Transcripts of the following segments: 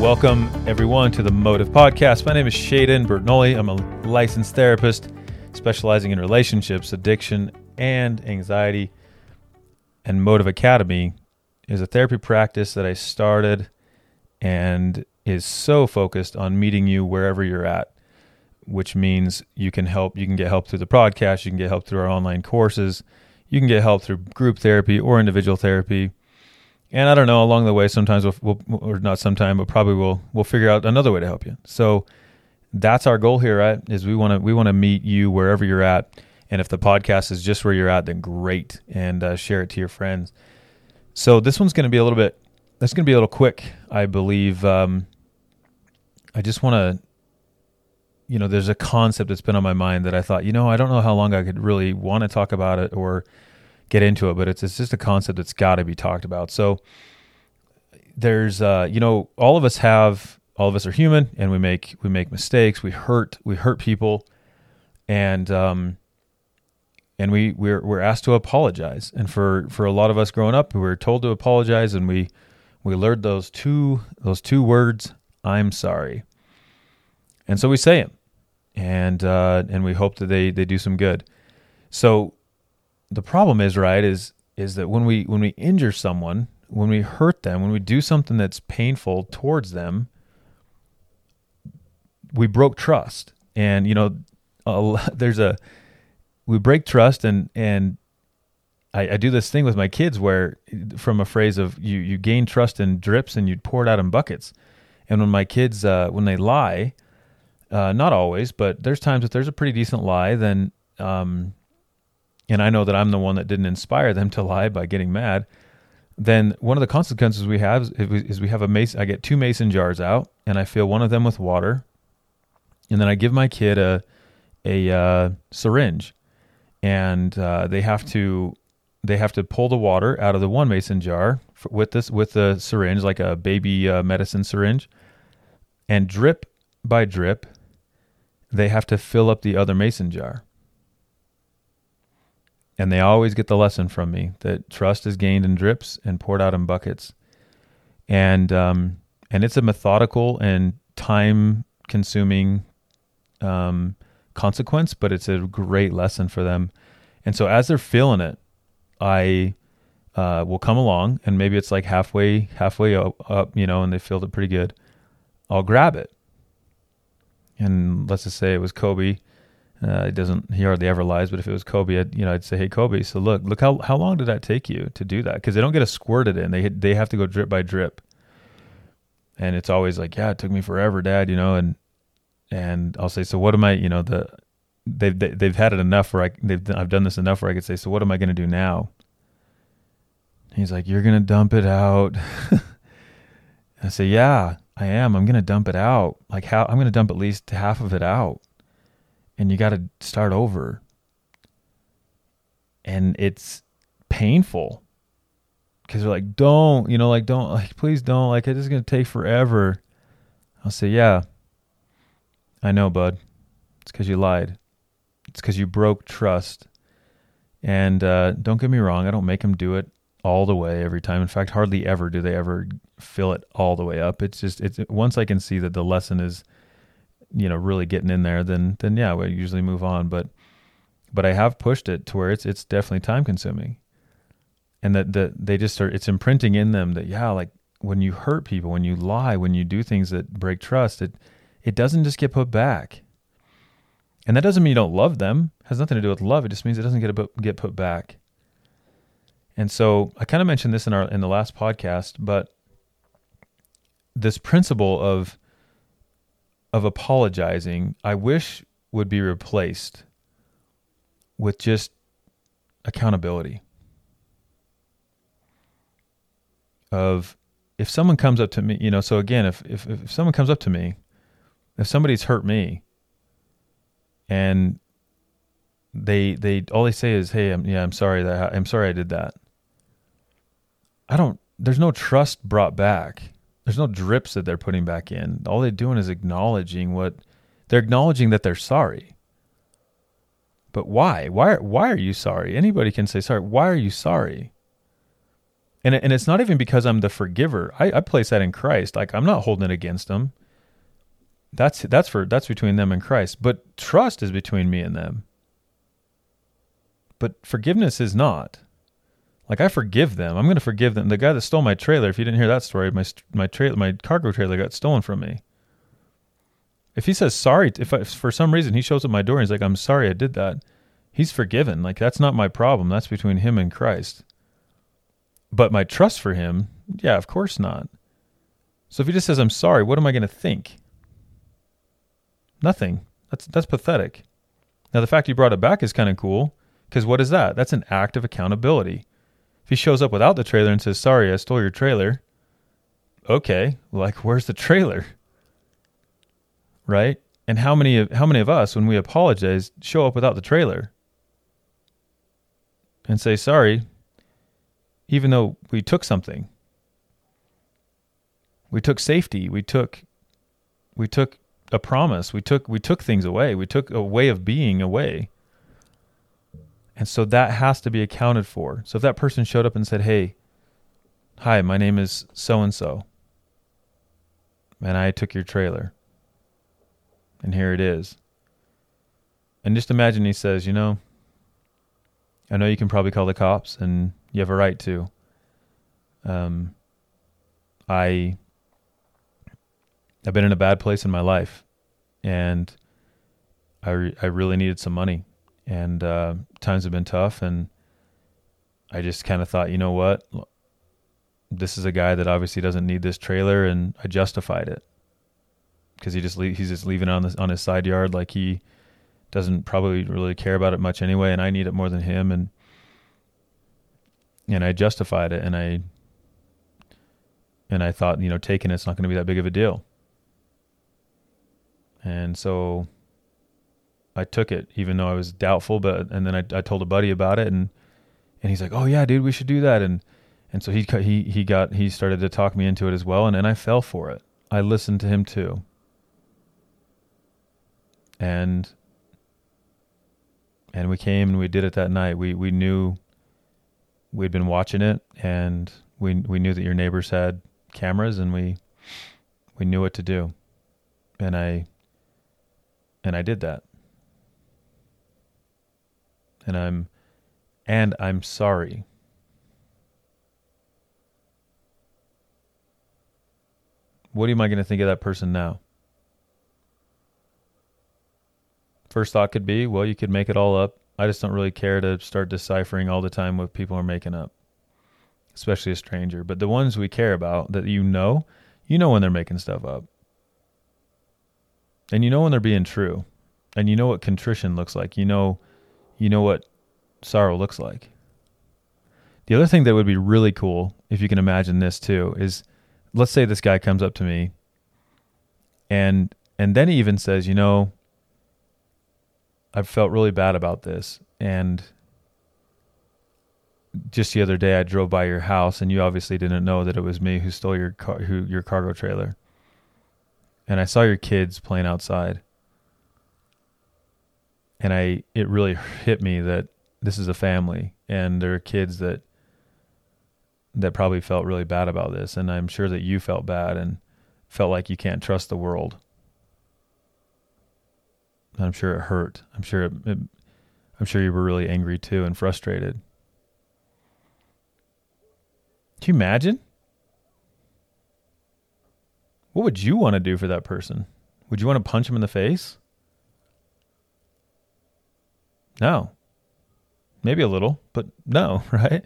Welcome, everyone, to the Motive Podcast. My name is Shaden Bertnoli. I'm a licensed therapist specializing in relationships, addiction, and anxiety. And Motive Academy is a therapy practice that I started and is so focused on meeting you wherever you're at, which means you can help. You can get help through the podcast, you can get help through our online courses, you can get help through group therapy or individual therapy and I don't know along the way sometimes we'll, we'll or not sometime but probably we'll we'll figure out another way to help you. So that's our goal here, right? Is we want to we want to meet you wherever you're at, and if the podcast is just where you're at, then great, and uh, share it to your friends. So this one's going to be a little bit. That's going to be a little quick, I believe. Um, I just want to, you know, there's a concept that's been on my mind that I thought, you know, I don't know how long I could really want to talk about it or get into it, but it's it's just a concept that's got to be talked about. So there's uh, you know, all of us have all of us are human and we make we make mistakes, we hurt we hurt people and um and we we're we're asked to apologize. And for for a lot of us growing up, we were told to apologize and we we learned those two those two words, I'm sorry. And so we say them. And uh and we hope that they they do some good. So the problem is right is is that when we when we injure someone when we hurt them when we do something that's painful towards them we broke trust. And you know a, there's a we break trust and and I, I, do this thing with my kids where from a phrase of you you gain trust in drips and you pour it out in buckets. And when my kids uh, when they lie uh, not always but there's times if there's a pretty decent lie then um, and I know that I'm the one that didn't inspire them to lie by getting mad, then one of the consequences we have is we have a mason. I get two mason jars out, and I fill one of them with water, and then I give my kid a a uh, syringe, and uh, they have to they have to pull the water out of the one mason jar with this with the syringe like a baby uh, medicine syringe, and drip by drip, they have to fill up the other mason jar and they always get the lesson from me that trust is gained in drips and poured out in buckets. And um, and it's a methodical and time consuming um, consequence but it's a great lesson for them. And so as they're feeling it i uh, will come along and maybe it's like halfway halfway up, up you know and they feel it pretty good. I'll grab it. And let's just say it was kobe uh, it doesn't. He hardly ever lies. But if it was Kobe, I'd, you know, I'd say, "Hey, Kobe. So look, look how how long did that take you to do that? Because they don't get a squirted in. They they have to go drip by drip. And it's always like, yeah, it took me forever, Dad. You know, and and I'll say, so what am I? You know, the they've they, have they have had it enough where I they've I've done this enough where I could say, so what am I going to do now? He's like, you're going to dump it out. I say, yeah, I am. I'm going to dump it out. Like how I'm going to dump at least half of it out and you got to start over. And it's painful because they're like, don't, you know, like, don't, like, please don't, like, it is going to take forever. I'll say, yeah, I know, bud. It's because you lied. It's because you broke trust. And uh, don't get me wrong, I don't make them do it all the way every time. In fact, hardly ever do they ever fill it all the way up. It's just, it's once I can see that the lesson is you know really getting in there, then then yeah, we usually move on. But but I have pushed it to where it's it's definitely time consuming, and that that they just start it's imprinting in them that yeah, like when you hurt people, when you lie, when you do things that break trust, it it doesn't just get put back. And that doesn't mean you don't love them. It has nothing to do with love. It just means it doesn't get get put back. And so I kind of mentioned this in our in the last podcast, but this principle of of apologizing, I wish would be replaced with just accountability. Of if someone comes up to me, you know, so again, if, if, if someone comes up to me, if somebody's hurt me and they they all they say is hey I'm, yeah i'm sorry that i'm sorry i did that i don't there's no trust brought back there's no drips that they're putting back in. All they're doing is acknowledging what they're acknowledging that they're sorry. But why? Why why are you sorry? Anybody can say sorry. Why are you sorry? And and it's not even because I'm the forgiver. I, I place that in Christ. Like I'm not holding it against them. That's that's for that's between them and Christ. But trust is between me and them. But forgiveness is not. Like I forgive them. I'm going to forgive them. The guy that stole my trailer, if you didn't hear that story, my my trailer my cargo trailer got stolen from me. If he says sorry, if, I, if for some reason he shows up my door and he's like, "I'm sorry, I did that," he's forgiven. Like that's not my problem. That's between him and Christ. But my trust for him, yeah, of course not. So if he just says, "I'm sorry," what am I going to think? Nothing. That's that's pathetic. Now the fact you brought it back is kind of cool because what is that? That's an act of accountability. He shows up without the trailer and says, "Sorry, I stole your trailer," okay, like where's the trailer? right? And how many of how many of us, when we apologize, show up without the trailer and say sorry, even though we took something? We took safety. We took we took a promise. We took we took things away. We took a way of being away. And so that has to be accounted for. So if that person showed up and said, "Hey, hi, my name is so and so, and I took your trailer," and here it is. And just imagine he says, you know, I know you can probably call the cops and you have a right to. Um, I I've been in a bad place in my life and I re- I really needed some money and uh, times have been tough and I just kind of thought, you know what? This is a guy that obviously doesn't need this trailer and I justified it because he just he's just leaving on this on his side yard like he doesn't probably really care about it much anyway and I need it more than him and and I justified it and I and I thought you know taking it's not going to be that big of a deal and so I took it even though I was doubtful but and then I, I told a buddy about it and and he's like oh yeah dude we should do that and and so he he he got he started to talk me into it as well and, and I fell for it. I listened to him too. And and we came and we did it that night. We we knew we'd been watching it, and we we knew that your neighbors had cameras, and we we knew what to do, and I and I did that, and I'm and I'm sorry. What am I going to think of that person now? First thought could be, well, you could make it all up. I just don't really care to start deciphering all the time what people are making up, especially a stranger. But the ones we care about that you know, you know when they're making stuff up. And you know when they're being true. And you know what contrition looks like. You know you know what sorrow looks like. The other thing that would be really cool, if you can imagine this too, is let's say this guy comes up to me and and then he even says, you know, I've felt really bad about this. And just the other day, I drove by your house, and you obviously didn't know that it was me who stole your car, who your cargo trailer. And I saw your kids playing outside, and I it really hit me that this is a family, and there are kids that that probably felt really bad about this, and I'm sure that you felt bad and felt like you can't trust the world. I'm sure it hurt. I'm sure it, it, I'm sure you were really angry too and frustrated. Can you imagine? What would you want to do for that person? Would you want to punch him in the face? No. Maybe a little, but no, right?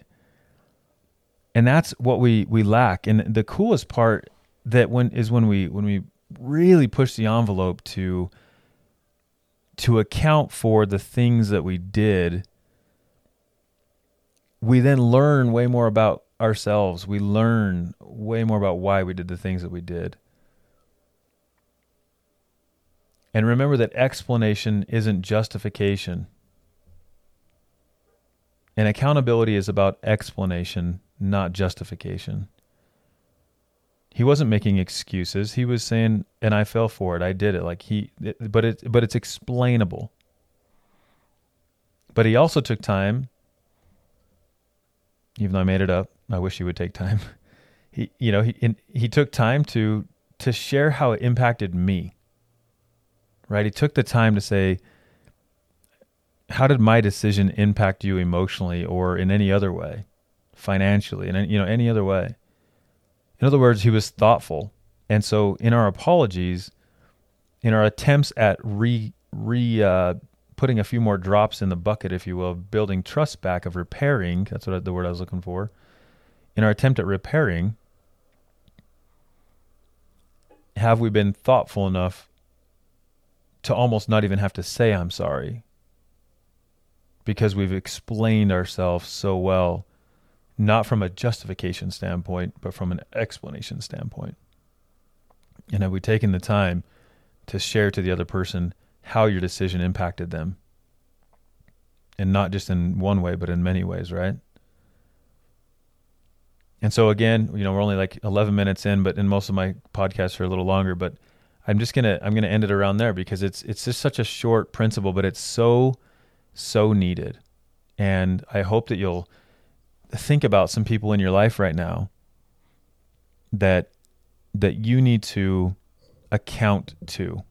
And that's what we we lack. And the coolest part that when is when we when we really push the envelope to to account for the things that we did, we then learn way more about ourselves. We learn way more about why we did the things that we did. And remember that explanation isn't justification. And accountability is about explanation, not justification. He wasn't making excuses. He was saying, and I fell for it. I did it. Like he, but it, but it's explainable. But he also took time, even though I made it up, I wish he would take time. He, you know, he he took time to to share how it impacted me. Right? He took the time to say, how did my decision impact you emotionally or in any other way, financially, and you know any other way? In other words, he was thoughtful, and so in our apologies, in our attempts at re re uh, putting a few more drops in the bucket, if you will, of building trust back, of repairing. That's what I, the word I was looking for. In our attempt at repairing, have we been thoughtful enough to almost not even have to say I'm sorry? Because we've explained ourselves so well, not from a justification standpoint, but from an explanation standpoint. And have we taken the time to share to the other person how your decision impacted them? And not just in one way, but in many ways, right? And so again, you know, we're only like 11 minutes in, but in most of my podcasts are a little longer, but I'm just to I'm to end it around there because it's it's just such a short principle, but it's so so needed. And I hope that you'll think about some people in your life right now that that you need to account to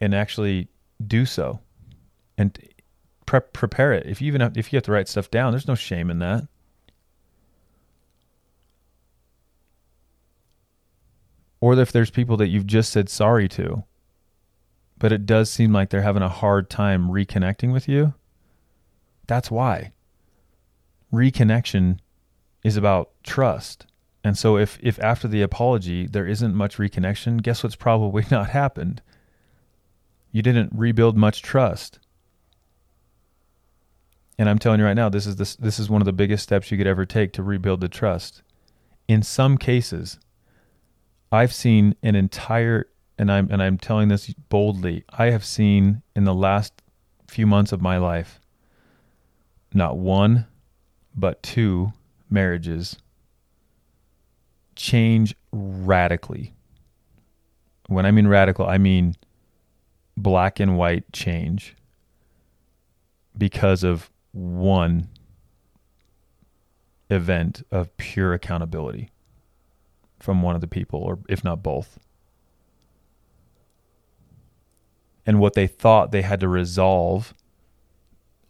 and actually do so and prep prepare it if you even have if you have to write stuff down there's no shame in that or if there's people that you've just said sorry to, but it does seem like they're having a hard time reconnecting with you, that's why. Reconnection is about trust. And so if if after the apology there isn't much reconnection, guess what's probably not happened? You didn't rebuild much trust. And I'm telling you right now, this is this this is one of the biggest steps you could ever take to rebuild the trust. In some cases, I've seen an entire and I'm and I'm telling this boldly. I have seen in the last few months of my life not one but two marriages change radically. When I mean radical, I mean black and white change because of one event of pure accountability from one of the people, or if not both. And what they thought they had to resolve,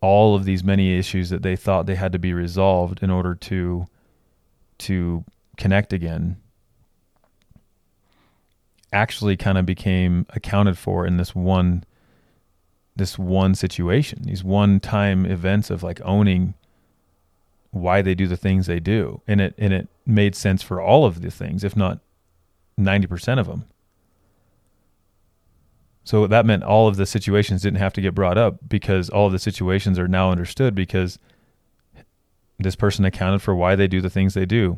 all of these many issues that they thought they had to be resolved in order to to connect again actually kind of became accounted for in this one this one situation these one time events of like owning why they do the things they do. And it and it made sense for all of the things if not 90% of them so that meant all of the situations didn't have to get brought up because all of the situations are now understood because this person accounted for why they do the things they do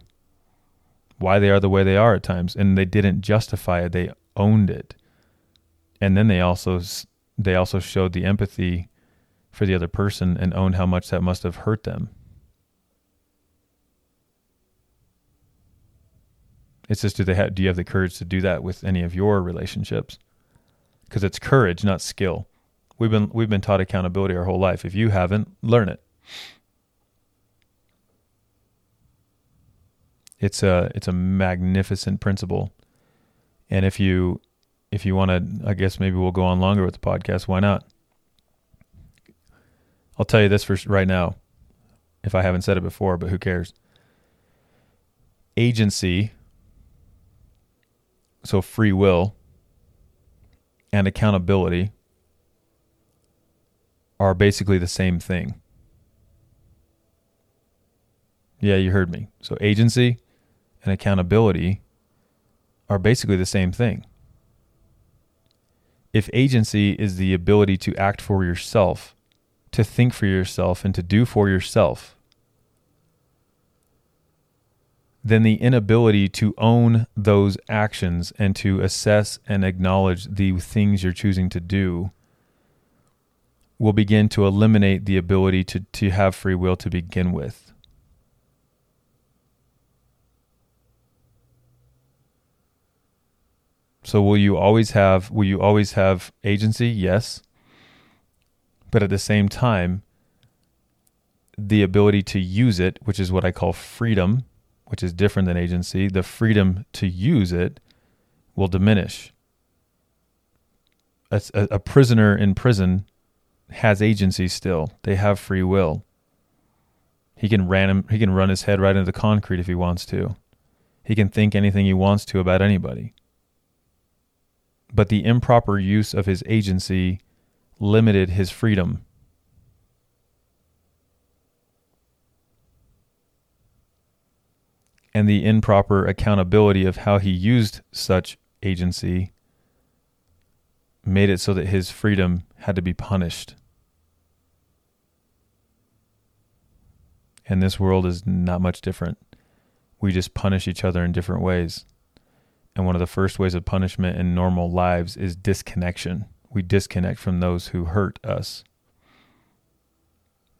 why they are the way they are at times and they didn't justify it they owned it and then they also they also showed the empathy for the other person and owned how much that must have hurt them It's just do they have do you have the courage to do that with any of your relationships? Because it's courage, not skill. We've been we've been taught accountability our whole life. If you haven't, learn it. It's a it's a magnificent principle. And if you if you want to I guess maybe we'll go on longer with the podcast, why not? I'll tell you this for right now. If I haven't said it before, but who cares? Agency so free will and accountability are basically the same thing. Yeah, you heard me. So agency and accountability are basically the same thing. If agency is the ability to act for yourself, to think for yourself, and to do for yourself, then the inability to own those actions and to assess and acknowledge the things you're choosing to do will begin to eliminate the ability to, to have free will to begin with. So will you always have will you always have agency? Yes. But at the same time, the ability to use it, which is what I call freedom, which is different than agency, the freedom to use it will diminish. A, a, a prisoner in prison has agency still. They have free will. He can ran he can run his head right into the concrete if he wants to. He can think anything he wants to about anybody. But the improper use of his agency limited his freedom. And the improper accountability of how he used such agency made it so that his freedom had to be punished. And this world is not much different. We just punish each other in different ways. And one of the first ways of punishment in normal lives is disconnection. We disconnect from those who hurt us.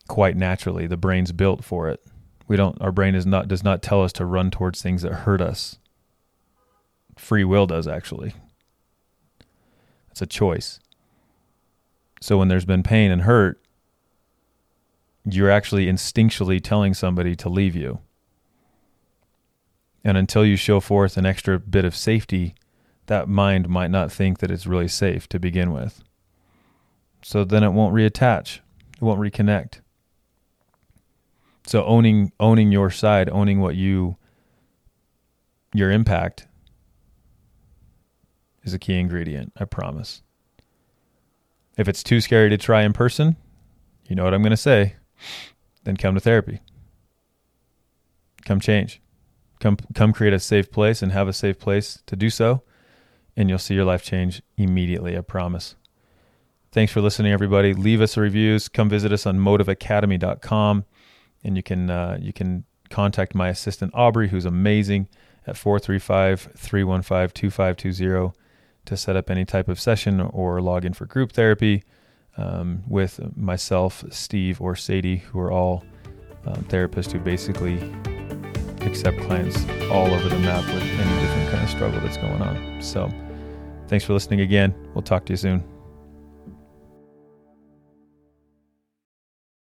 Quite naturally, the brain's built for it. We don't our brain is not does not tell us to run towards things that hurt us. Free will does actually. It's a choice. So when there's been pain and hurt, you're actually instinctually telling somebody to leave you. And until you show forth an extra bit of safety, that mind might not think that it's really safe to begin with. So then it won't reattach, it won't reconnect. So owning owning your side, owning what you your impact is a key ingredient, I promise. If it's too scary to try in person, you know what I'm going to say then come to therapy. Come change. Come come create a safe place and have a safe place to do so, and you'll see your life change immediately, I promise. Thanks for listening, everybody. Leave us reviews. Come visit us on motiveacademy.com, and you can uh, you can contact my assistant Aubrey, who's amazing, at 435-315-2520 to set up any type of session or log in for group therapy um, with myself, Steve, or Sadie, who are all um, therapists who basically accept clients all over the map with any different kind of struggle that's going on. So, thanks for listening again. We'll talk to you soon.